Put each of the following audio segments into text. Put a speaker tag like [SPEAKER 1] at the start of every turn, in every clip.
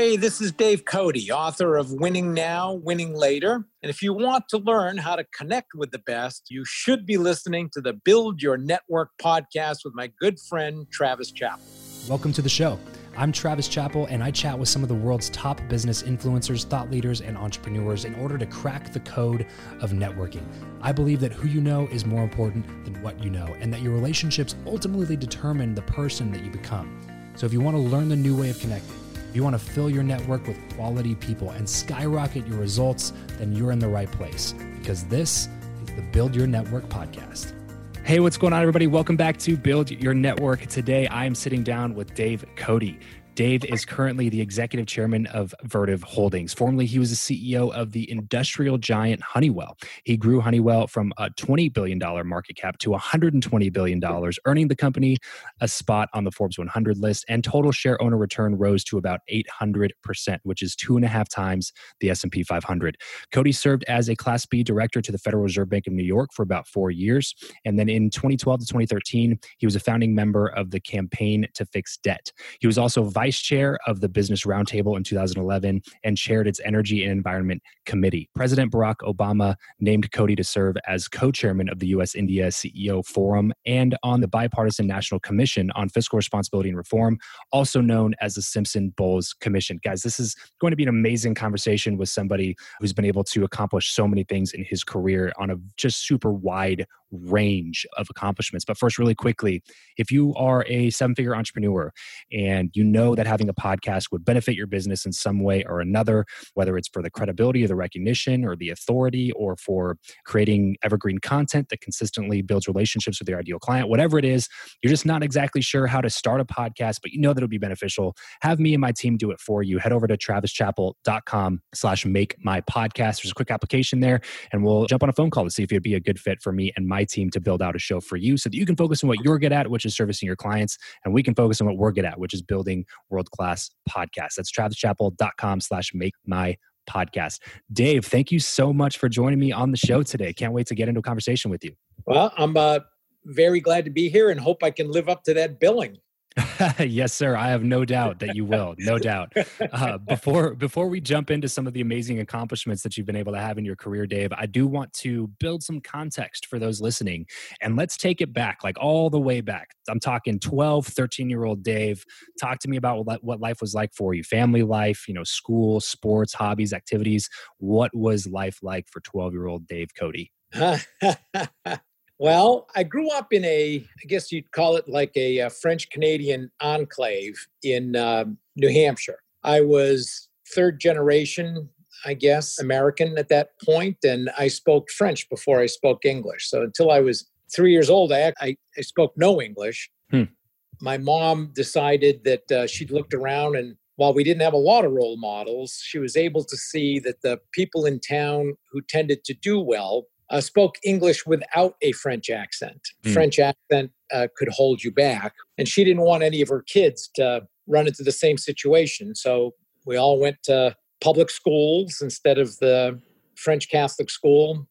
[SPEAKER 1] Hey, this is Dave Cote, author of Winning Now, Winning Later. And if you want to learn how to connect with the best, you should be listening to the Build Your Network podcast with my good friend, Travis Chappell.
[SPEAKER 2] Welcome to the show. I'm Travis Chappell, and I chat with some of the world's top business influencers, thought leaders, and entrepreneurs in order to crack the code of networking. I believe that who you know is more important than what you know, and that your relationships ultimately determine the person that you become. So if you want to learn the new way of connecting, if you want to fill your network with quality people and skyrocket your results, then you're in the right place because this is the Build Your Network podcast. Hey, what's going on, everybody? Welcome back to Build Your Network. Today, I'm sitting down with Dave Cote. Dave is currently the executive chairman of Vertiv Holdings. Formerly, he was the CEO of the industrial giant Honeywell. He grew Honeywell from a $20 billion market cap to $120 billion, earning the company a spot on the Forbes 100 list, and total share owner return rose to about 800%, which is two and a half times the S&P 500. Cote served as a Class B director to the Federal Reserve Bank of New York for about four years. And then in 2012 to 2013, he was a founding member of the Campaign to Fix Debt. He was also vice chair of the Business Roundtable in 2011 and chaired its Energy and Environment Committee. President Barack Obama named Cote to serve as co chairman of the U.S. India CEO Forum and on the Bipartisan National Commission on Fiscal Responsibility and Reform, also known as the Simpson Bowles Commission. Guys, this is going to be an amazing conversation with somebody who's been able to accomplish so many things in his career on a just super wide range of accomplishments. But first, really quickly, if you are a seven figure entrepreneur and you know that having a podcast would benefit your business in some way or another, whether it's for the credibility or the recognition or the authority or for creating evergreen content that consistently builds relationships with your ideal client, whatever it is, you're just not exactly sure how to start a podcast, but you know that it'll be beneficial. Have me and my team do it for you. Head over to travischappell.com slash make my podcast. There's a quick application there and we'll jump on a phone call to see if it'd be a good fit for me and my my team to build out a show for you so that you can focus on what you're good at, which is servicing your clients, and we can focus on what we're good at, which is building world-class podcasts. That's travischappell.com slash make my podcast. Dave, thank you so much for joining me on the show today. Can't wait to get into a conversation with you.
[SPEAKER 1] Well, I'm uh, very glad to be here and hope I can live up to that billing.
[SPEAKER 2] yes, sir. I have no doubt that you will. No doubt. Uh, before before we jump into some of the amazing accomplishments that you've been able to have in your career, Dave, I do want to build some context for those listening. And let's take it back, like all the way back. I'm talking 12, 13 year old Dave. Talk to me about what, what life was like for you family life, you know, school, sports, hobbies, activities. What was life like for 12 year old Dave Cote?
[SPEAKER 1] Well, I grew up in a, I guess you'd call it like a, a French Canadian enclave in uh, New Hampshire. I was third generation I guess, American at that point, and I spoke French before I spoke English. So until I was three years old, I, I, I spoke no English. Hmm. My mom decided that uh, she'd looked around, and while we didn't have a lot of role models, she was able to see that the people in town who tended to do well uh, spoke English without a French accent. Hmm. French accent uh, could hold you back. And she didn't want any of her kids to run into the same situation. So we all went to public schools instead of the French Catholic school.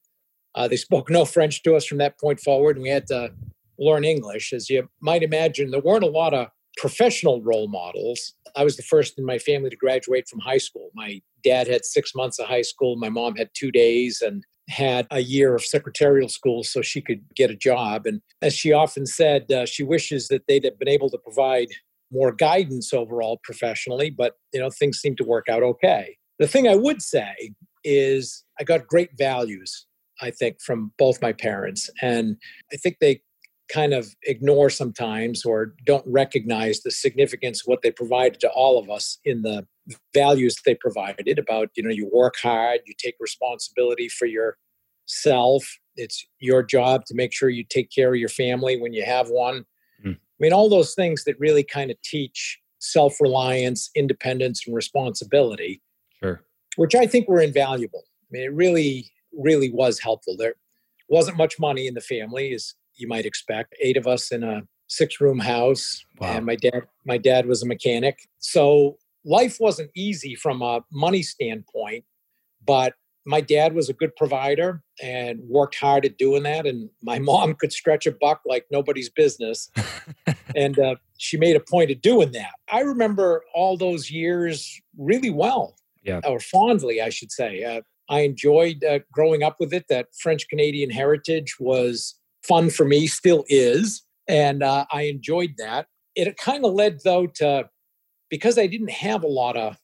[SPEAKER 1] Uh, they spoke no French to us from that point forward, and we had to learn English. As you might imagine, there weren't a lot of professional role models. I was the first in my family to graduate from high school. My dad had six months of high school, my mom had two days, and had a year of secretarial school so she could get a job. And as she often said, uh, she wishes that they'd have been able to provide more guidance overall professionally, but you know things seem to work out okay. The thing I would say is I got great values, I think, from both my parents. And I think they kind of ignore sometimes or don't recognize the significance of what they provided to all of us in the values they provided about, you know, you work hard, you take responsibility for yourself. It's your job to make sure you take care of your family when you have one. Mm. I mean, all those things that really kind of teach self reliance, independence, and responsibility.
[SPEAKER 2] Sure.
[SPEAKER 1] Which I think were invaluable. I mean, it really, really was helpful. There wasn't much money in the family, as you might expect. Eight of us in a six room house. Wow. And my dad, my dad was a mechanic. So life wasn't easy from a money standpoint, but my dad was a good provider and worked hard at doing that. And my mom could stretch a buck like nobody's business. and uh, she made a point of doing that. I remember all those years really well
[SPEAKER 2] yeah.
[SPEAKER 1] or fondly, I should say. Uh, I enjoyed uh, growing up with it. That French Canadian heritage was fun for me, still is, and uh, I enjoyed that. It kind of led though to because I didn't have a lot of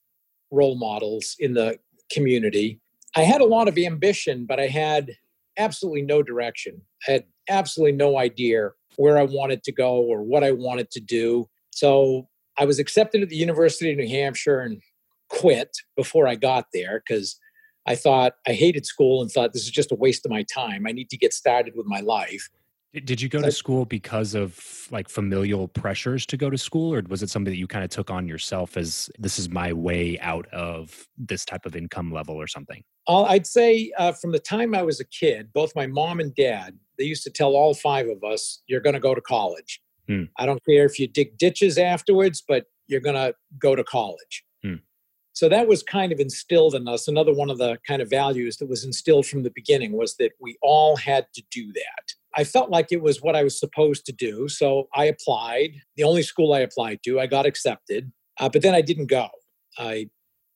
[SPEAKER 1] role models in the community. I had a lot of ambition, but I had absolutely no direction. I had absolutely no idea where I wanted to go or what I wanted to do. So I was accepted at the University of New Hampshire and quit before I got there because I thought I hated school and thought this is just a waste of my time. I need to get started with my life.
[SPEAKER 2] Did you go to school because of like familial pressures to go to school, or was it something that you kind of took on yourself as this is my way out of this type of income level or something?
[SPEAKER 1] I'd say uh, from the time I was a kid, both my mom and dad, they used to tell all five of us, "You're going to go to college. Hmm. I don't care if you dig ditches afterwards, but you're going to go to college." So that was kind of instilled in us. Another one of the kind of values that was instilled from the beginning was that we all had to do that. I felt like it was what i was supposed to do so i applied. The only school i applied to i got accepted uh, but then i didn't go. I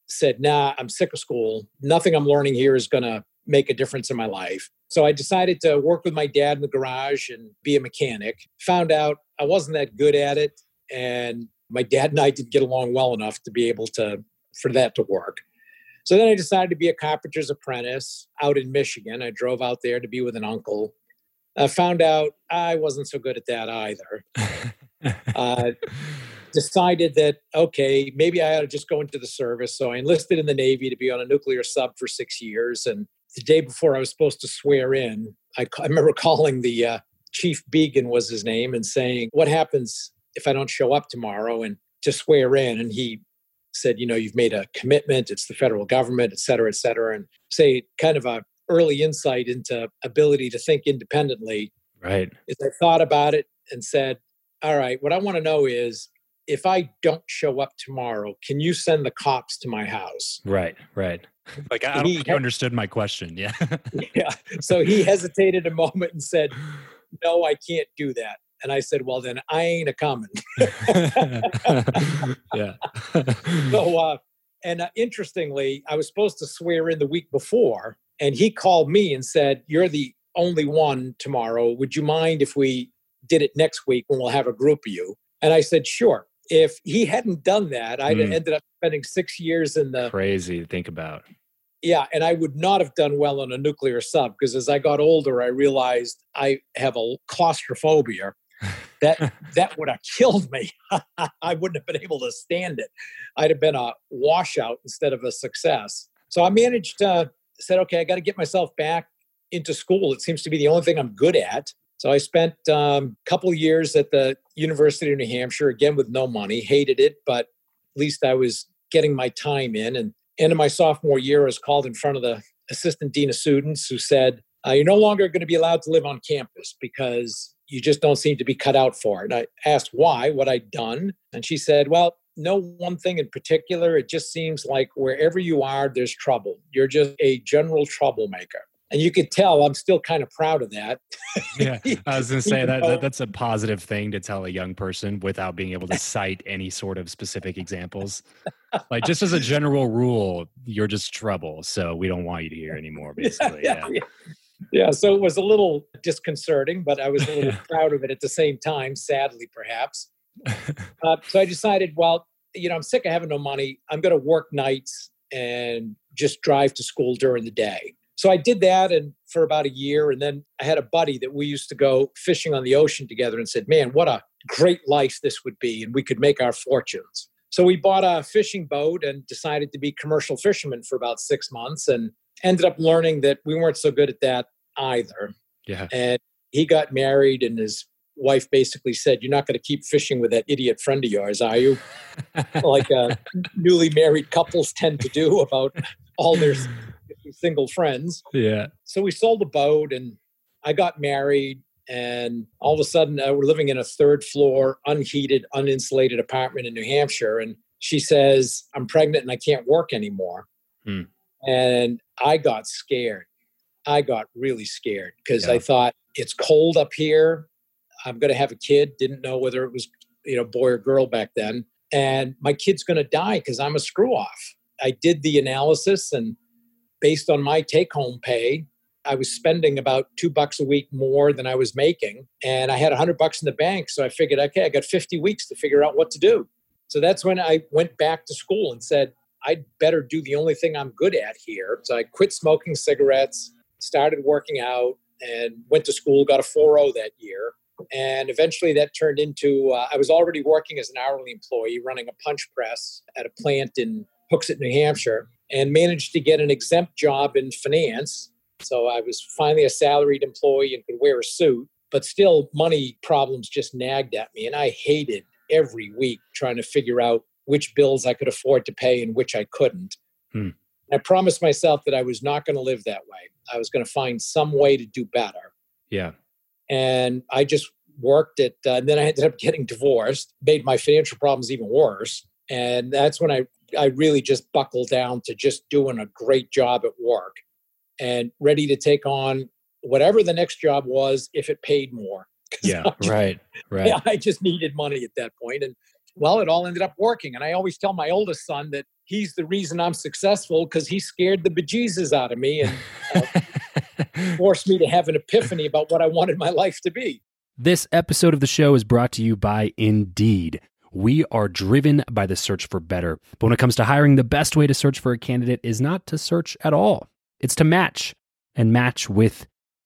[SPEAKER 1] said nah i'm sick of school. Nothing i'm learning here is going to make a difference in my life. So i decided to work with my dad in the garage and be a mechanic. Found out i wasn't that good at it and my dad and i didn't get along well enough to be able to for that to work. So then I decided to be a carpenter's apprentice out in Michigan. I drove out there to be with an uncle. I found out I wasn't so good at that either. uh, decided that, okay, maybe I ought to just go into the service. So I enlisted in the Navy to be on a nuclear sub for six years. And the day before I was supposed to swear in, I, I remember calling the uh, Chief Began was his name and saying, What happens if I don't show up tomorrow and to swear in? And he said, you know, you've made a commitment, it's the federal government, et cetera, et cetera, and say kind of a early insight into ability to think independently.
[SPEAKER 2] Right.
[SPEAKER 1] Is I thought about it and said, all right, what I want to know is if I don't show up tomorrow, can you send the cops to my house?
[SPEAKER 2] Right, right. Like I don't he, think you understood my question. Yeah.
[SPEAKER 1] yeah. So he hesitated a moment and said, No, I can't do that. And I said, well, then I ain't a coming.
[SPEAKER 2] yeah.
[SPEAKER 1] so, uh, and uh, interestingly, I was supposed to swear in the week before, and he called me and said, You're the only one tomorrow. Would you mind if we did it next week when we'll have a group of you? And I said, Sure. If he hadn't done that, I'd mm. ended up spending six years in the
[SPEAKER 2] crazy to think about.
[SPEAKER 1] Yeah, and I would not have done well on a nuclear sub because as I got older, I realized I have a claustrophobia that that would have killed me. I wouldn't have been able to stand it. I'd have been a washout instead of a success. So I managed, uh, said, okay, I got to get myself back into school. It seems to be the only thing I'm good at. So I spent a um, couple years at the University of New Hampshire, again with no money, hated it, but at least I was getting my time in. And end of my sophomore year, I was called in front of the assistant dean of students who said, uh, You're no longer going to be allowed to live on campus because you just don't seem to be cut out for it. I asked why, what I'd done. And she said, Well, no one thing in particular. It just seems like wherever you are, there's trouble. You're just a general troublemaker. And you could tell I'm still kind of proud of that.
[SPEAKER 2] yeah, I was going to say that, that that's a positive thing to tell a young person without being able to cite any sort of specific examples. Like just as a general rule, you're just trouble. So we don't want you to hear anymore, basically.
[SPEAKER 1] yeah, yeah. yeah yeah, so it was a little disconcerting, but I was a little proud of it at the same time, sadly, perhaps. Uh, so I decided, well, you know, I'm sick of having no money. I'm going to work nights and just drive to school during the day. So I did that and for about a year. And then I had a buddy that we used to go fishing on the ocean together and said, man, what a great life this would be. And we could make our fortunes. So we bought a fishing boat and decided to be commercial fishermen for about six months. And ended up learning that we weren't so good at that either.
[SPEAKER 2] Yeah.
[SPEAKER 1] And he got married, and his wife basically said, You're not going to keep fishing with that idiot friend of yours, are you? like uh, newly married couples tend to do about all their single friends.
[SPEAKER 2] Yeah.
[SPEAKER 1] So we sold the boat, and I got married. And all of a sudden, uh, we're living in a third floor, unheated, uninsulated apartment in New Hampshire. And she says, I'm pregnant and I can't work anymore. Hmm. And I got scared. I got really scared because yeah. I thought it's cold up here. I'm going to have a kid. Didn't know whether it was, you know, boy or girl back then. And my kid's going to die because I'm a screw off. I did the analysis and based on my take home pay, I was spending about two bucks a week more than I was making. And I had a hundred bucks in the bank. So I figured, okay, I got 50 weeks to figure out what to do. So that's when I went back to school and said, I'd better do the only thing I'm good at here. So I quit smoking cigarettes, started working out, and went to school, got a 4.0 that year. And eventually that turned into, uh, I was already working as an hourly employee running a punch press at a plant in Hooksett, New Hampshire, and managed to get an exempt job in finance. So I was finally a salaried employee and could wear a suit, but still money problems just nagged at me. And I hated every week trying to figure out which bills I could afford to pay and which I couldn't. Hmm. I promised myself that I was not going to live that way. I was going to find some way to do better.
[SPEAKER 2] Yeah.
[SPEAKER 1] And I just worked it. Uh, and then I ended up getting divorced, made my financial problems even worse. And that's when I, I really just buckled down to just doing a great job at work and ready to take on whatever the next job was if it paid more.
[SPEAKER 2] Yeah, right, right.
[SPEAKER 1] I just needed money at that point. And well, it all ended up working. And I always tell my oldest son that he's the reason I'm successful because he scared the bejesus out of me and uh, forced me to have an epiphany about what I wanted my life to be.
[SPEAKER 2] This episode of the show is brought to you by Indeed. We are driven by the search for better. But when it comes to hiring, the best way to search for a candidate is not to search at all, it's to match and match with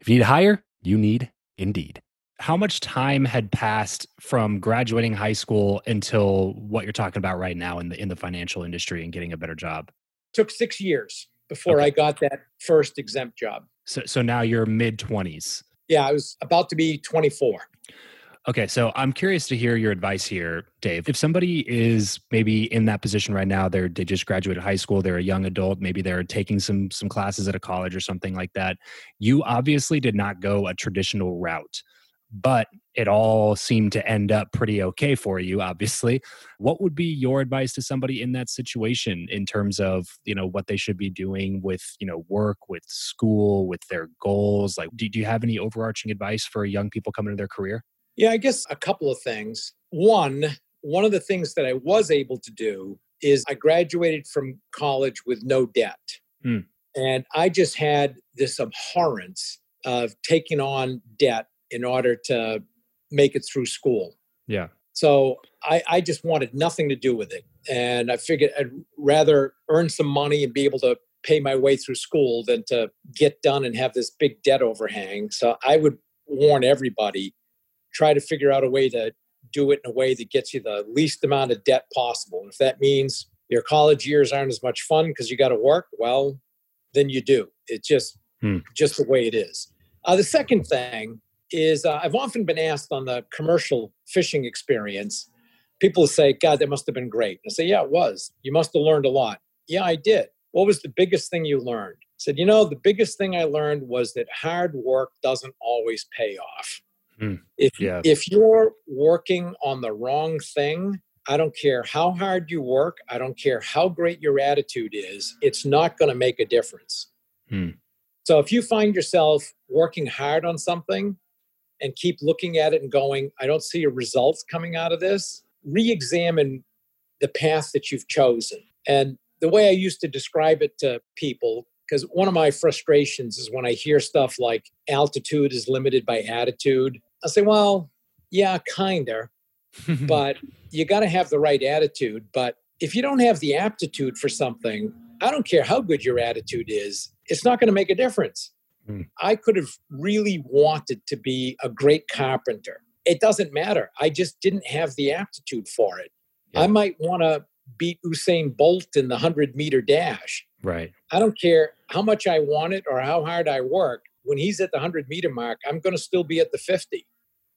[SPEAKER 2] If you need to hire, you need Indeed. How much time had passed from graduating high school until what you're talking about right now in the in the financial industry and getting a better job?
[SPEAKER 1] Took six years before okay. I got that first exempt job.
[SPEAKER 2] So so now you're mid twenties.
[SPEAKER 1] Yeah, I was about to be 24.
[SPEAKER 2] Okay, so I'm curious to hear your advice here, Dave. If somebody is maybe in that position right now, they're they just graduated high school, they're a young adult, maybe they're taking some some classes at a college or something like that. You obviously did not go a traditional route, but it all seemed to end up pretty okay for you obviously what would be your advice to somebody in that situation in terms of you know what they should be doing with you know work with school with their goals like do, do you have any overarching advice for young people coming into their career
[SPEAKER 1] yeah, I guess a couple of things. One, one of the things that I was able to do is I graduated from college with no debt. Hmm. And I just had this abhorrence of taking on debt in order to make it through school.
[SPEAKER 2] Yeah.
[SPEAKER 1] So I, I just wanted nothing to do with it. And I figured I'd rather earn some money and be able to pay my way through school than to get done and have this big debt overhang. So I would warn everybody try to figure out a way to do it in a way that gets you the least amount of debt possible. And if that means your college years aren't as much fun because you got to work, well, then you do. It's just hmm. just the way it is. Uh, the second thing is uh, I've often been asked on the commercial fishing experience. People say, "God, that must have been great." I say, "Yeah, it was. You must have learned a lot." Yeah, I did. What was the biggest thing you learned? I said, "You know, the biggest thing I learned was that hard work doesn't always pay off." Mm, if yeah. if you're working on the wrong thing, I don't care how hard you work, I don't care how great your attitude is, it's not going to make a difference. Mm. So if you find yourself working hard on something and keep looking at it and going, I don't see a results coming out of this, re-examine the path that you've chosen. And the way I used to describe it to people because one of my frustrations is when I hear stuff like altitude is limited by attitude. I say, well, yeah, kinda, but you got to have the right attitude. But if you don't have the aptitude for something, I don't care how good your attitude is, it's not going to make a difference. Mm. I could have really wanted to be a great carpenter. It doesn't matter. I just didn't have the aptitude for it. Yeah. I might want to beat Usain Bolt in the 100 meter dash.
[SPEAKER 2] Right.
[SPEAKER 1] I don't care how much I want it or how hard I work. When he's at the 100 meter mark, I'm going to still be at the 50.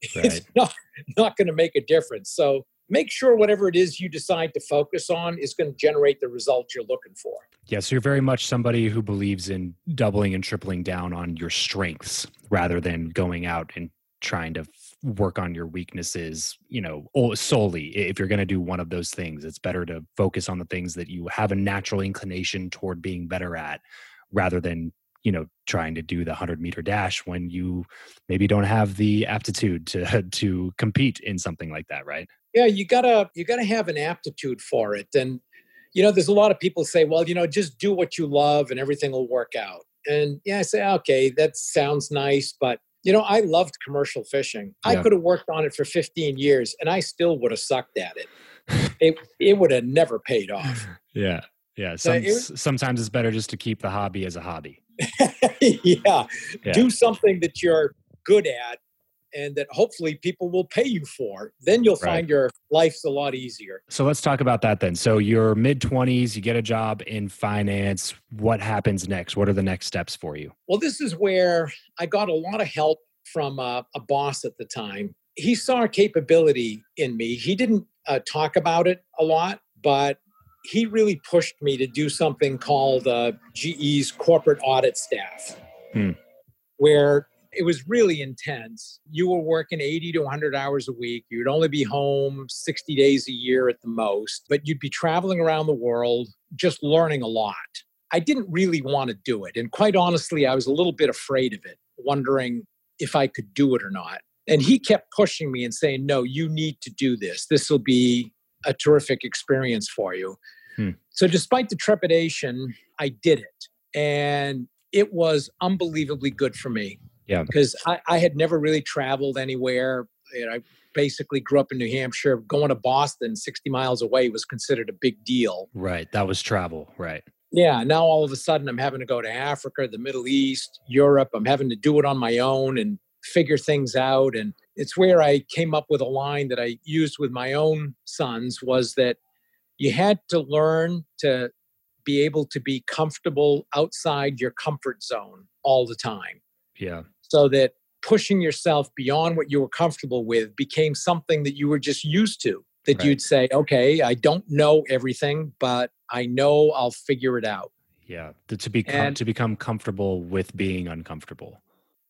[SPEAKER 1] Right. It's not, not going to make a difference. So make sure whatever it is you decide to focus on is going to generate the results you're looking for.
[SPEAKER 2] Yes, yeah, so you're very much somebody who believes in doubling and tripling down on your strengths rather than going out and trying to work on your weaknesses, you know, solely. If you're going to do one of those things, it's better to focus on the things that you have a natural inclination toward being better at rather than you know trying to do the 100 meter dash when you maybe don't have the aptitude to to compete in something like that right?
[SPEAKER 1] Yeah you gotta you gotta have an aptitude for it and you know there's a lot of people say well you know just do what you love and everything will work out. And yeah i say okay that sounds nice but you know i loved commercial fishing. Yeah. i could have worked on it for 15 years and i still would have sucked at it. It, it would have never paid off.
[SPEAKER 2] Yeah yeah some, so it, sometimes it's better just to keep the hobby as a hobby
[SPEAKER 1] yeah. yeah. Do something that you're good at and that hopefully people will pay you for. Then you'll right. find your life's a lot easier.
[SPEAKER 2] So let's talk about that then. So you're mid 20s, you get a job in finance. What happens next? What are the next steps for you?
[SPEAKER 1] Well, this is where I got a lot of help from a, a boss at the time. He saw a capability in me. He didn't uh, talk about it a lot, but he really pushed me to do something called uh, GE's corporate audit staff, hmm. where it was really intense. You were working 80 to 100 hours a week. You'd only be home 60 days a year at the most, but you'd be traveling around the world just learning a lot. I didn't really want to do it. And quite honestly, I was a little bit afraid of it, wondering if I could do it or not. And he kept pushing me and saying, No, you need to do this. This will be a terrific experience for you. Hmm. So, despite the trepidation, I did it. And it was unbelievably good for me.
[SPEAKER 2] Yeah.
[SPEAKER 1] Because I, I, had never really traveled anywhere. You know, I basically grew up in New Hampshire. Going to Boston, 60 miles away, was considered a big deal.
[SPEAKER 2] Right. That was travel. Right.
[SPEAKER 1] Yeah. Now all of a sudden, I'm having to go to Africa, the Middle East, Europe. I'm having to do it on my own and figure things out. And it's where I came up with a line that I used with my own sons was that you had to learn to be able to be comfortable outside your comfort zone all the time.
[SPEAKER 2] Yeah.
[SPEAKER 1] So that pushing yourself beyond what you were comfortable with became something that you were just used to. That right. you'd say, okay, I don't know everything, but I know I'll figure it out.
[SPEAKER 2] Yeah. To become and, to become comfortable with being uncomfortable.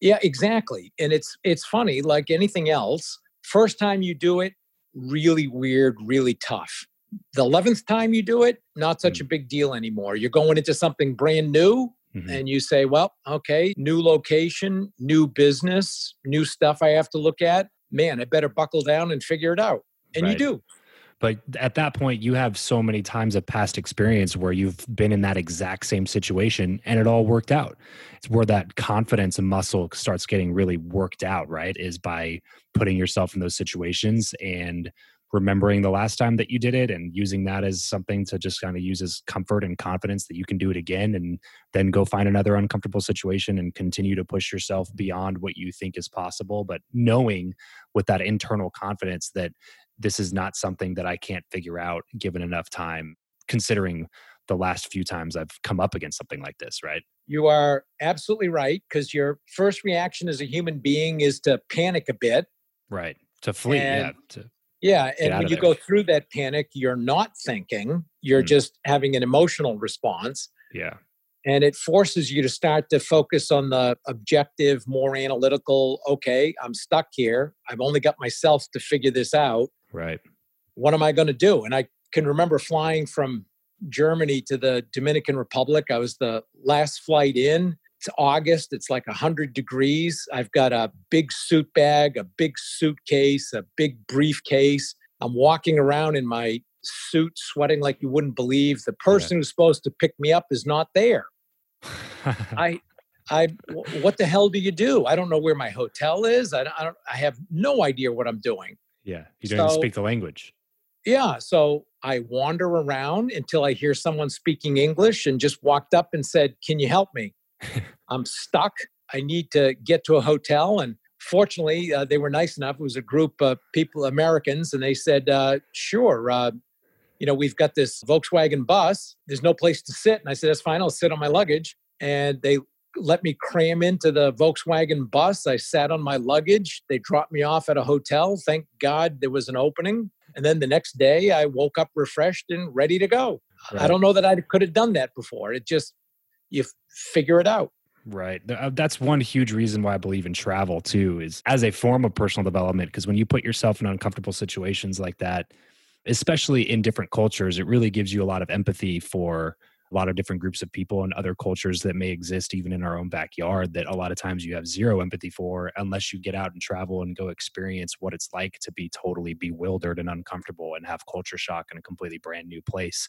[SPEAKER 1] Yeah, exactly. And it's it's funny, like anything else, first time you do it, really weird, really tough. The 11th time you do it, not such mm-hmm. a big deal anymore. You're going into something brand new mm-hmm. and you say, well, okay, new location, new business, new stuff I have to look at. Man, I better buckle down and figure it out. And right. you do.
[SPEAKER 2] But at that point, you have so many times of past experience where you've been in that exact same situation and it all worked out. It's where that confidence and muscle starts getting really worked out, right? Is by putting yourself in those situations and remembering the last time that you did it and using that as something to just kind of use as comfort and confidence that you can do it again and then go find another uncomfortable situation and continue to push yourself beyond what you think is possible but knowing with that internal confidence that this is not something that I can't figure out given enough time considering the last few times I've come up against something like this, right?
[SPEAKER 1] You are absolutely right because your first reaction as a human being is to panic a bit.
[SPEAKER 2] Right. To flee, and, yeah. To
[SPEAKER 1] yeah, and when you there. go through that panic, you're not thinking, you're mm. just having an emotional response.
[SPEAKER 2] Yeah.
[SPEAKER 1] And it forces you to start to focus on the objective, more analytical, okay, I'm stuck here. I've only got myself to figure this out.
[SPEAKER 2] Right.
[SPEAKER 1] What am I going to do? And I can remember flying from Germany to the Dominican Republic. I was the last flight in it's August. It's like 100 degrees. I've got a big suit bag, a big suitcase, a big briefcase. I'm walking around in my suit, sweating like you wouldn't believe. The person yeah. who's supposed to pick me up is not there. I, I, what the hell do you do? I don't know where my hotel is. I, I don't. I have no idea what I'm doing.
[SPEAKER 2] Yeah, you don't so, speak the language.
[SPEAKER 1] Yeah, so I wander around until I hear someone speaking English, and just walked up and said, "Can you help me?" I'm stuck. I need to get to a hotel. And fortunately, uh, they were nice enough. It was a group of people, Americans, and they said, uh, sure. Uh, you know, we've got this Volkswagen bus. There's no place to sit. And I said, that's fine. I'll sit on my luggage. And they let me cram into the Volkswagen bus. I sat on my luggage. They dropped me off at a hotel. Thank God there was an opening. And then the next day, I woke up refreshed and ready to go. Right. I don't know that I could have done that before. It just you figure it out.
[SPEAKER 2] Right. Uh, that's one huge reason why I believe in travel too, is as a form of personal development. Because when you put yourself in uncomfortable situations like that, especially in different cultures, it really gives you a lot of empathy for a lot of different groups of people and other cultures that may exist even in our own backyard that a lot of times you have zero empathy for unless you get out and travel and go experience what it's like to be totally bewildered and uncomfortable and have culture shock in a completely brand new place.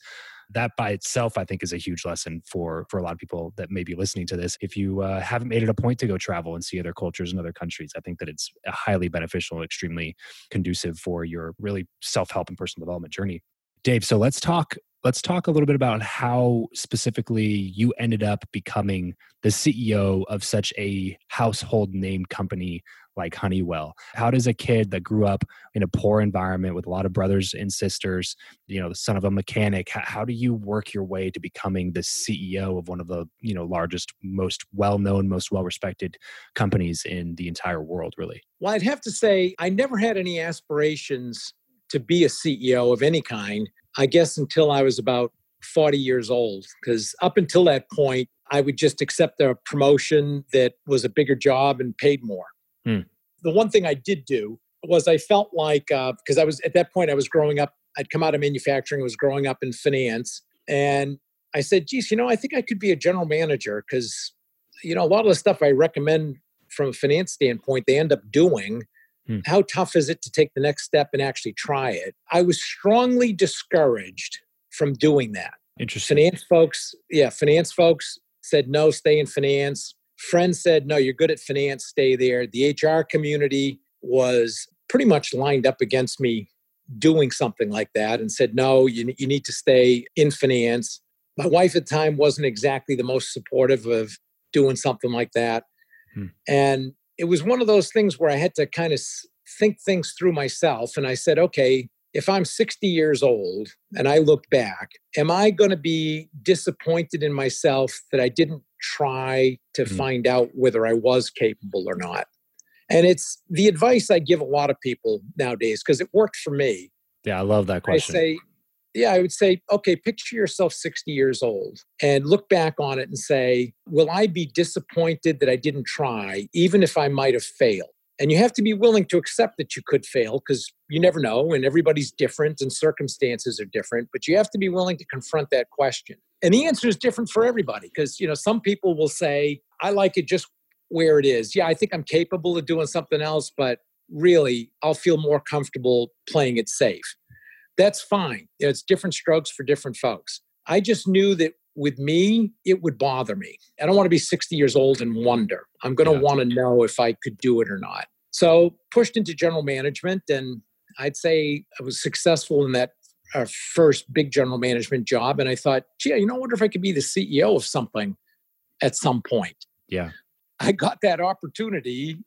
[SPEAKER 2] That by itself i think is a huge lesson for for a lot of people that may be listening to this. If you uh, haven't made it a point to go travel and see other cultures and other countries i think that it's highly beneficial and extremely conducive for your really self-help and personal development journey. Dave so let's talk let's talk a little bit about how specifically you ended up becoming the CEO of such a household name company like Honeywell. How does a kid that grew up in a poor environment with a lot of brothers and sisters, you know, the son of a mechanic, how, do you work your way to becoming the CEO of one of the, you know, largest, most well-known, most well-respected companies in the entire world, really?
[SPEAKER 1] Well, I'd have to say I never had any aspirations to be a CEO of any kind. I guess until I was about 40 years old, because up until that point, I would just accept a promotion that was a bigger job and paid more. Hmm. The one thing I did do was I felt like, because uh, I was at that point, I was growing up, I'd come out of manufacturing, I was growing up in finance. And I said, geez, you know, I think I could be a general manager because, you know, a lot of the stuff I recommend from a finance standpoint they end up doing
[SPEAKER 2] Hmm.
[SPEAKER 1] how tough is it to take the next step and actually try it i was strongly discouraged from doing that
[SPEAKER 2] Interesting.
[SPEAKER 1] finance folks yeah finance folks said no stay in finance friends said no you're good at finance stay there the hr community was pretty much lined up against me doing something like that and said no you, you need to stay in finance my wife at the time wasn't exactly the most supportive of doing something like that
[SPEAKER 2] Hmm.
[SPEAKER 1] and it was one of those things where i had to kind of think things through myself and i said okay if I'm 60 years old and I look back, am I going to be disappointed in myself that I didn't try to
[SPEAKER 2] Mhm.
[SPEAKER 1] find out whether I was capable or not? And it's the advice I give a lot of people nowadays because it worked for me.
[SPEAKER 2] Yeah, I love that question.
[SPEAKER 1] I say, yeah, I would say, okay, picture yourself 60 years old and look back on it and say, will I be disappointed that I didn't try, even if I might have failed? And you have to be willing to accept that you could fail because you never know, and everybody's different and circumstances are different, but you have to be willing to confront that question. And the answer is different for everybody because, you know, some people will say, I like it just where it is. Yeah, I think I'm capable of doing something else, but really, I'll feel more comfortable playing it safe that's fine. It's different strokes for different folks. I just knew that with me, it would bother me. I don't want to be 60 years old and wonder. I'm going to
[SPEAKER 2] Yeah.
[SPEAKER 1] want to know if I could do it or not. So pushed into general management, and I'd say I was successful in that uh, first big general management job. And I thought, gee, you know, I wonder if I could be the CEO of something at some point.
[SPEAKER 2] yeah.
[SPEAKER 1] I got that opportunity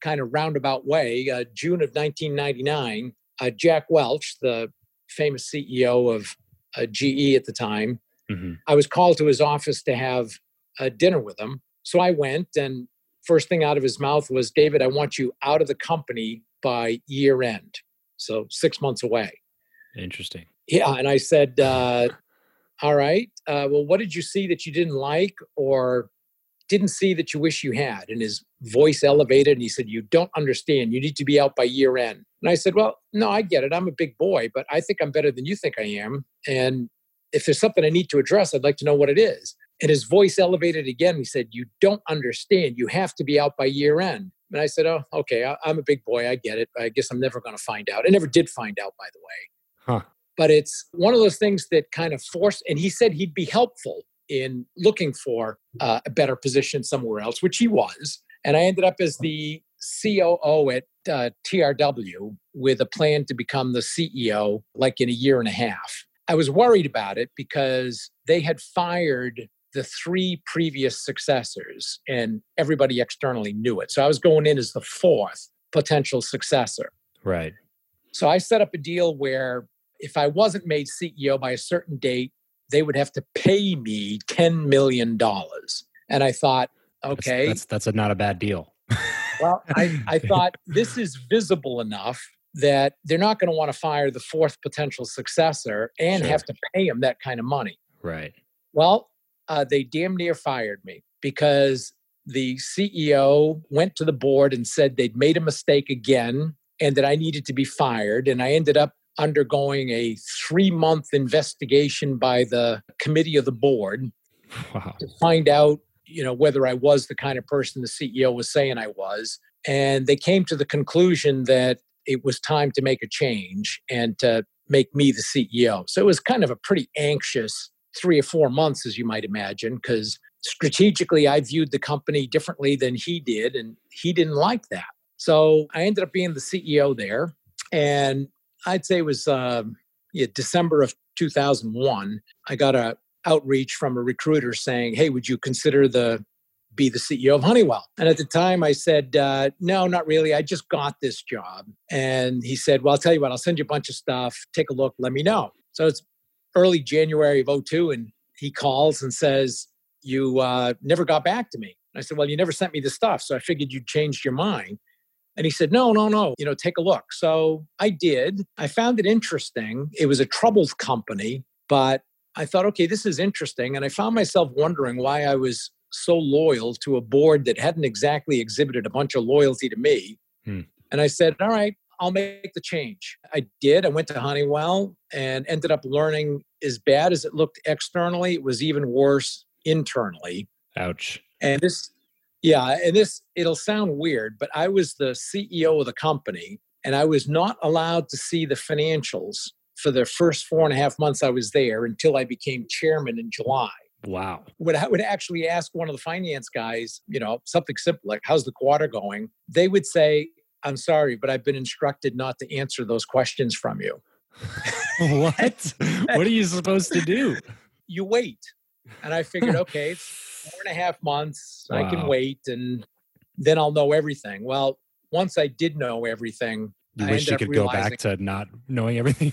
[SPEAKER 1] kind of roundabout way. Uh, June of 1999, uh, Jack Welch, the famous CEO of uh, GE at the time,
[SPEAKER 2] hmm
[SPEAKER 1] I was called to his office to have a dinner with him. So I went, and first thing out of his mouth was, David, I want you out of the company by year end. So six months away.
[SPEAKER 2] Interesting.
[SPEAKER 1] Yeah. And I said, uh, All right. Uh, well, what did you see that you didn't like or didn't see that you wish you had? And his voice elevated and he said, You don't understand. You need to be out by year end. And I said, Well, no, I get it. I'm a big boy, but I think I'm better than you think I am. And if there's something I need to address, I'd like to know what it is. And his voice elevated again. He said, You don't understand. You have to be out by year end. And I said, Oh, okay. I- I'm a big boy. I get it. I guess I'm never going to find out. I never did find out, by the way
[SPEAKER 2] Huh.
[SPEAKER 1] but it's one of those things that kind of forced and he said he'd be helpful in looking for uh, a better position somewhere else which he was and i ended up as the coo at uh, trw with a plan to become the ceo like in a year and a half. I was worried about it because they had fired the three previous successors and everybody externally knew it. So i was going in as the fourth potential successor.
[SPEAKER 2] Right.
[SPEAKER 1] so I set up a deal where if I wasn't made CEO by a certain date, they would have to pay me $10 million. And I thought,
[SPEAKER 2] That's-
[SPEAKER 1] okay,
[SPEAKER 2] That's that's, a, not a bad deal.
[SPEAKER 1] well, I, I thought this is visible enough that they're not going to want to fire the fourth potential successor and
[SPEAKER 2] Sure.
[SPEAKER 1] have to pay him that kind of money.
[SPEAKER 2] right.
[SPEAKER 1] Well, uh, they damn near fired me because the CEO went to the board and said they'd made a mistake again and that I needed to be fired. And I ended up undergoing a three month investigation by the committee of the board
[SPEAKER 2] Wow.
[SPEAKER 1] to find out, you know, whether I was the kind of person the CEO was saying I was. And they came to the conclusion that it was time to make a change and to make me the CEO. So it was kind of a pretty anxious three or four months, as you might imagine, because strategically I viewed the company differently than he did, and he didn't like that. So I ended up being the CEO there. And I'd say it was um, yeah, December of 2001. I got a outreach from a recruiter saying, "Hey, would you consider the be the CEO of Honeywell?" And at the time, I said, uh, "No, not really. I just got this job." And he said, "Well, I'll tell you what. I'll send you a bunch of stuff. Take a look. Let me know." So it's early January of 02, and he calls and says, "You uh, never got back to me." I said, "Well, you never sent me the stuff, so I figured you'd changed your mind." And he said, No, no, no, you know, take a look. So I did. I found it interesting. It was a troubled company, but I thought, okay, this is interesting. And I found myself wondering why I was so loyal to a board that hadn't exactly exhibited a bunch of loyalty to me.
[SPEAKER 2] Hmm.
[SPEAKER 1] And I said, All right, I'll make the change. I did. I went to Honeywell and ended up learning as bad as it looked externally, it was even worse internally.
[SPEAKER 2] Ouch.
[SPEAKER 1] And this Yeah, and this it'll sound weird, but I was the CEO of the company and I was not allowed to see the financials for the first four and a half months I was there until I became chairman in July.
[SPEAKER 2] Wow.
[SPEAKER 1] When I would actually ask one of the finance guys, you know, something simple like, how's the quarter going? They would say, I'm sorry, but I've been instructed not to answer those questions from you.
[SPEAKER 2] what? what are you supposed to do?
[SPEAKER 1] You wait. And I figured, okay, it's four and a half months. Wow. I can wait and then I'll know everything. Well, once I did know everything,
[SPEAKER 2] you I wish you could go back to not knowing everything.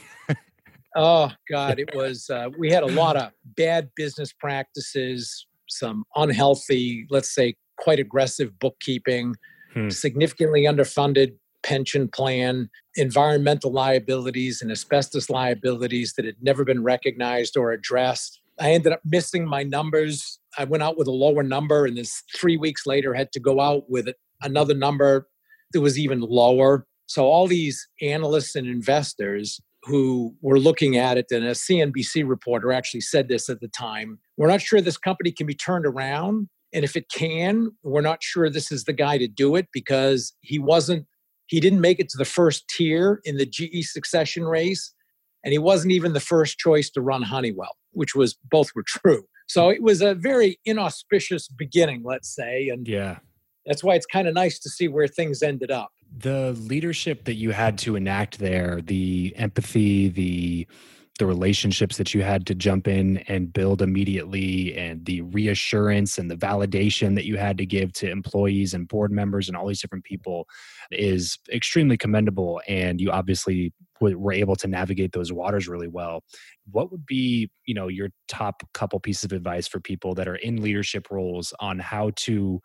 [SPEAKER 1] oh God, it was. Uh, we had a lot of bad business practices, some unhealthy, let's say, quite aggressive bookkeeping, hmm. significantly underfunded pension plan, environmental liabilities, and asbestos liabilities that had never been recognized or addressed. I ended up missing my numbers. I went out with a lower number, and this three weeks later had to go out with another number that was even lower. So all these analysts and investors who were looking at it, and a CNBC reporter actually said this at the time, we're not sure this company can be turned around. And if it can, we're not sure this is the guy to do it because he wasn't, he didn't make it to the first tier in the GE succession race. And he wasn't even the first choice to run Honeywell, which was both were true. So it was a very inauspicious beginning, let's say. And
[SPEAKER 2] yeah,
[SPEAKER 1] that's why it's kind of nice to see where things ended up.
[SPEAKER 2] The leadership that you had to enact there, the empathy, the the relationships that you had to jump in and build immediately and the reassurance and the validation that you had to give to employees and board members and all these different people is extremely commendable and you obviously were able to navigate those waters really well what would be you know your top couple pieces of advice for people that are in leadership roles on how to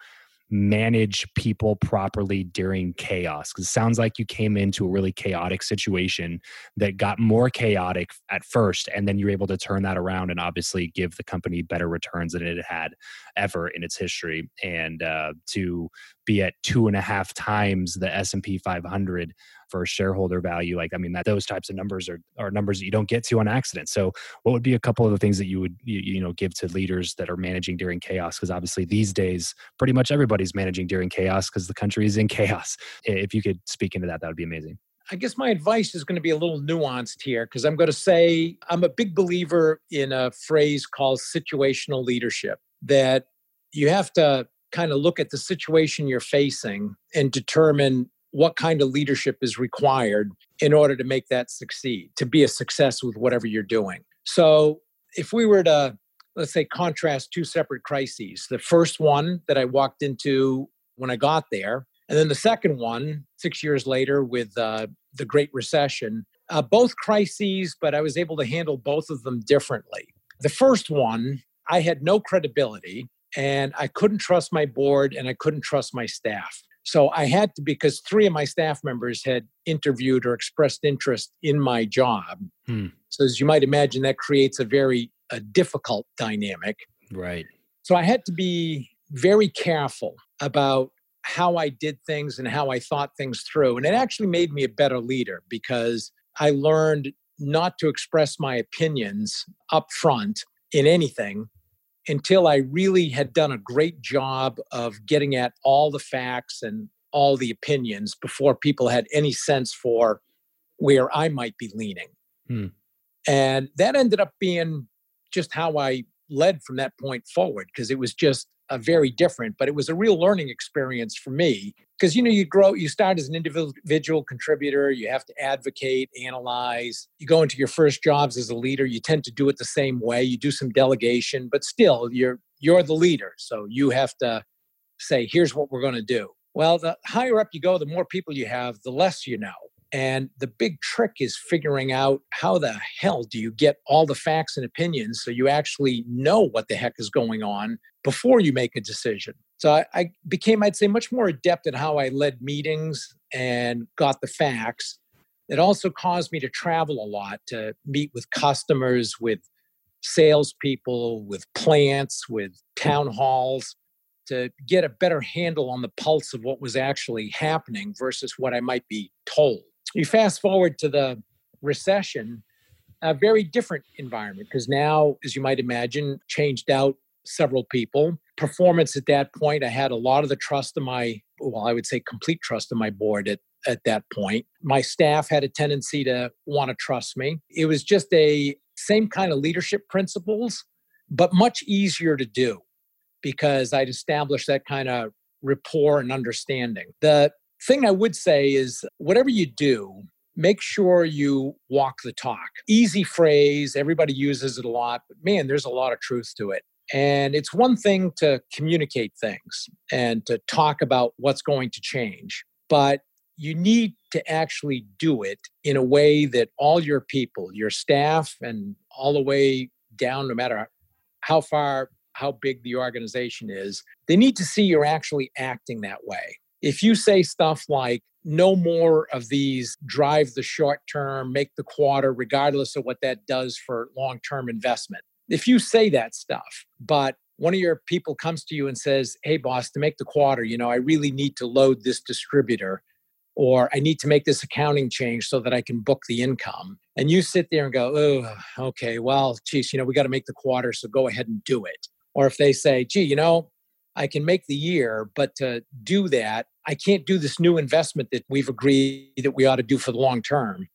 [SPEAKER 2] manage people properly during chaos? Because it sounds like you came into a really chaotic situation that got more chaotic at first and then you're able to turn that around and obviously give the company better returns than it had ever in its history and uh, to be at two and a half times the s&p 500 for shareholder value like i mean that those types of numbers are, are numbers that you don't get to on accident. So what would be a couple of the things that you would you, you know give to leaders that are managing during chaos? Because obviously these days pretty much everybody's managing during chaos because the country is in chaos. If you could speak into that that would be amazing.
[SPEAKER 1] I guess my advice is going to be a little nuanced here because I'm going to say I'm a big believer in a phrase called situational leadership that you have to kind of look at the situation you're facing and determine what kind of leadership is required in order to make that succeed, to be a success with whatever you're doing. So, if we were to, let's say, contrast two separate crises, the first one that I walked into when I got there, and then the second one six years later with uh, the Great Recession, uh, both crises, but I was able to handle both of them differently. The first one, I had no credibility and I couldn't trust my board and I couldn't trust my staff. So I had to, because three of my staff members had interviewed or expressed interest in my job. Hmm. So as you might imagine, that creates a very a difficult dynamic.
[SPEAKER 2] Right.
[SPEAKER 1] So I had to be very careful about how I did things and how I thought things through. And it actually made me a better leader because I learned not to express my opinions up front in anything until I really had done a great job of getting at all the facts and all the opinions before people had any sense for where I might be leaning. Hmm. And that ended up being just how I led from that point forward because it was just a very different, but it was a real learning experience for me because you know you grow you start as an individual contributor you have to advocate analyze you go into your first jobs as a leader you tend to do it the same way you do some delegation but still you're you're the leader so you have to say here's what we're going to do. Well the higher up you go the more people you have the less you know and the big trick is figuring out how the hell do you get all the facts and opinions so you actually know what the heck is going on before you make a decision. So I, I became, I'd say, much more adept at how I led meetings and got the facts. It also caused me to travel a lot to meet with customers, with salespeople, with plants, with town halls to get a better handle on the pulse of what was actually happening versus what I might be told you fast forward to the recession, a very different environment because now, as you might imagine, changed out several people. performance at that point. I had a lot of the trust of my, well, I would say complete trust of my board at, at that point. My staff had a tendency to want to trust me. It was just a same kind of leadership principles, but much easier to do because I'd established that kind of rapport and understanding. The thing I would say is whatever you do, make sure you walk the talk. Easy phrase, everybody uses it a lot, but man, there's a lot of truth to it. And it's one thing to communicate things and to talk about what's going to change, but you need to actually do it in a way that all your people, your staff, and all the way down, no matter how far, how big the organization is, they need to see you're actually acting that way. If you say stuff like, no more of these drive the short term, make the quarter, regardless of what that does for long term investment, if you say that stuff, but one of your people comes to you and says, Hey, boss, to make the quarter, you know, I really need to load this distributor or I need to make this accounting change so that I can book the income. And you sit there and go, Oh, okay, well, geez, you know, we got to make the quarter, so go ahead and do it. Or if they say, Gee, you know, I can make the year, but to do that, I can't do this new investment that we've agreed that we ought to do for the long term.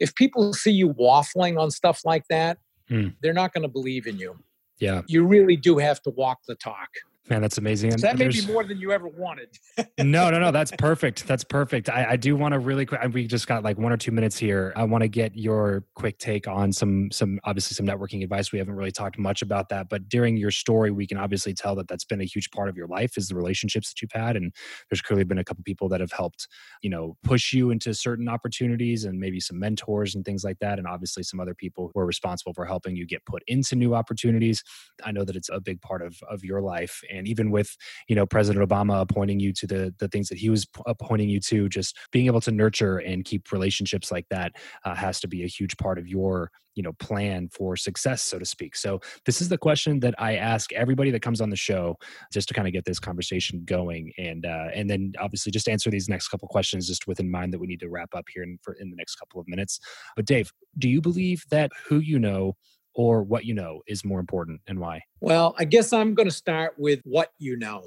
[SPEAKER 1] If people see you waffling on stuff like that, Hmm. They're not going to believe in you.
[SPEAKER 2] Yeah.
[SPEAKER 1] You really do have to walk the talk.
[SPEAKER 2] Man, that's amazing.
[SPEAKER 1] So that may be more than you ever wanted.
[SPEAKER 2] no, no, no. That's perfect. That's perfect. I, I do want to really quick. We just got like one or two minutes here. I want to get your quick take on some, some obviously some networking advice. We haven't really talked much about that, but during your story, we can obviously tell that that's been a huge part of your life is the relationships that you've had, and there's clearly been a couple people that have helped, you know, push you into certain opportunities, and maybe some mentors and things like that, and obviously some other people who are responsible for helping you get put into new opportunities. I know that it's a big part of of your life and even with you know president obama appointing you to the the things that he was appointing you to just being able to nurture and keep relationships like that uh, has to be a huge part of your you know plan for success so to speak. So this is the question that i ask everybody that comes on the show just to kind of get this conversation going and uh, and then obviously just answer these next couple questions just with in mind that we need to wrap up here in, for, in the next couple of minutes. But dave do you believe that who you know or what you know is more important and why?
[SPEAKER 1] Well, I guess I'm going to start with what you know.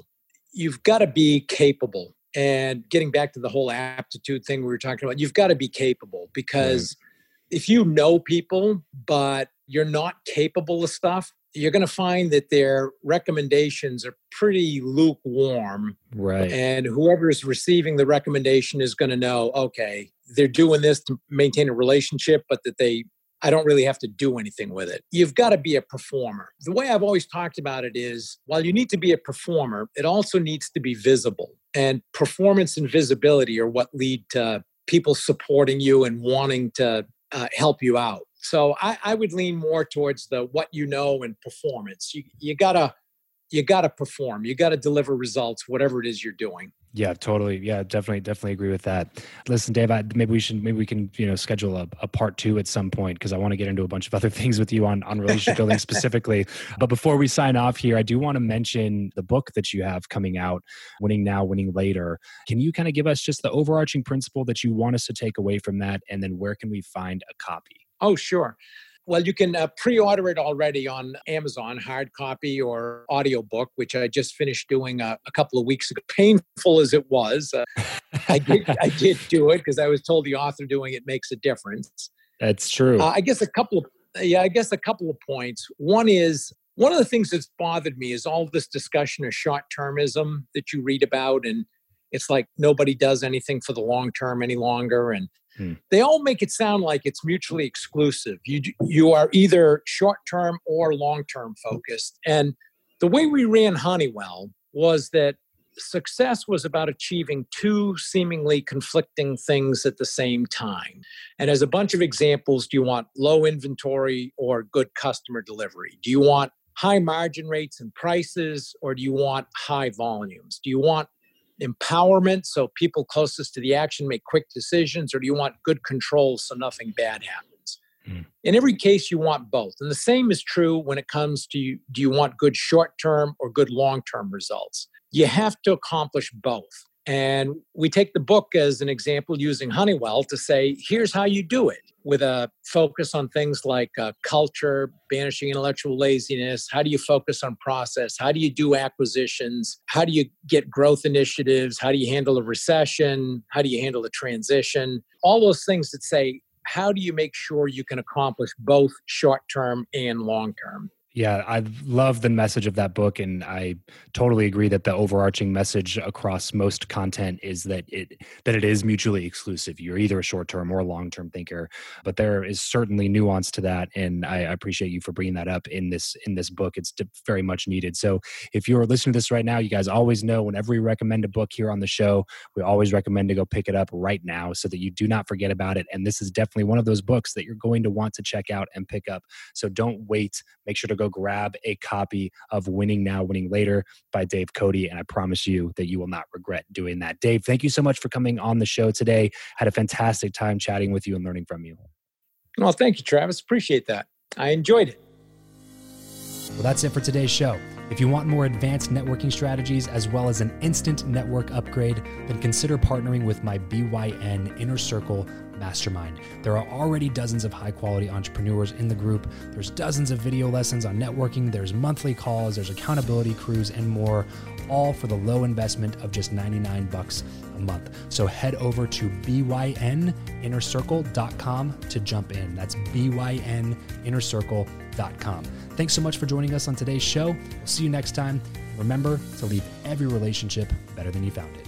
[SPEAKER 1] You've got to be capable. And getting back to the whole aptitude thing we were talking about, you've got to be capable because right. if you know people, but you're not capable of stuff, you're going to find that their recommendations are pretty lukewarm.
[SPEAKER 2] Right.
[SPEAKER 1] And whoever is receiving the recommendation is going to know, okay, they're doing this to maintain a relationship, but that they I don't really have to do anything with it. You've got to be a performer. The way I've always talked about it is while you need to be a performer, it also needs to be visible. And performance and visibility are what lead to people supporting you and wanting to uh, help you out. So I, I, would lean more towards the what you know and performance. You, you gotta you gotta perform. You gotta deliver results, whatever it is you're doing.
[SPEAKER 2] Yeah, totally. Yeah, definitely, definitely agree with that. Listen, Dave, I, maybe we should, maybe we can, you know, schedule a, a part two at some point because I want to get into a bunch of other things with you on on relationship building specifically. But before we sign off here, I do want to mention the book that you have coming out, "Winning Now, Winning Later." Can you kind of give us just the overarching principle that you want us to take away from that, and then where can we find a copy?
[SPEAKER 1] Oh, sure. Well, you can uh, pre-order it already on Amazon, hard copy or audiobook, which I just finished doing a, a couple of weeks ago. Painful as it was, uh, I did I did do it because I was told the author doing it makes a difference.
[SPEAKER 2] That's true.
[SPEAKER 1] Uh, I guess a couple of yeah, I guess a couple of points. One is one of the things that's bothered me is all this discussion of short termism that you read about and it's like nobody does anything for the long term any longer and hmm. they all make it sound like it's mutually exclusive. You you are either short term or long term focused. And the way we ran honeywell was that success was about achieving two seemingly conflicting things at the same time. And as a bunch of examples do you want low inventory or good customer delivery? Do you want high margin rates and prices or do you want high volumes? Do you want empowerment so people closest to the action make quick decisions, or do you want good control so nothing bad happens? Mm. In every case, you want both. And the same is true when it comes to you, do you want good short term or good long term results? You have to accomplish both. And we take the book as an example using Honeywell to say, here's how you do it with a focus on things like uh, culture, banishing intellectual laziness. How do you focus on process? How do you do acquisitions? How do you get growth initiatives? How do you handle a recession? How do you handle a transition? All those things that say, how do you make sure you can accomplish both short term and long term?
[SPEAKER 2] Yeah, I love the message of that book, and I totally agree that the overarching message across most content is that it that it is mutually exclusive. You're either a short term or long term thinker, but there is certainly nuance to that, and I appreciate you for bringing that up in this in this book. It's very much needed. So, if you're listening to this right now, you guys always know whenever we recommend a book here on the show, we always recommend to go pick it up right now so that you do not forget about it. And this is definitely one of those books that you're going to want to check out and pick up. So don't wait. Make sure to go grab a copy of Winning Now, Winning Later by Dave Cote. And I promise you that you will not regret doing that. Dave, thank you so much for coming on the show today. Had a fantastic time chatting with you and learning from you.
[SPEAKER 1] Well, thank you, Travis. Appreciate that. I enjoyed it.
[SPEAKER 2] Well, that's it for today's show. If you want more advanced networking strategies as well as an instant network upgrade, then consider partnering with my BYN Inner Circle Mastermind. There are already dozens of high quality entrepreneurs in the group. There's dozens of video lessons on networking, there's monthly calls, there's accountability crews, and more, all for the low investment of just 99 bucks a month. So head over to byninnercircle.com to jump in. That's byninnercircle.com. Thanks so much for joining us on today's show. We'll see you next time. Remember to leave every relationship better than you found it.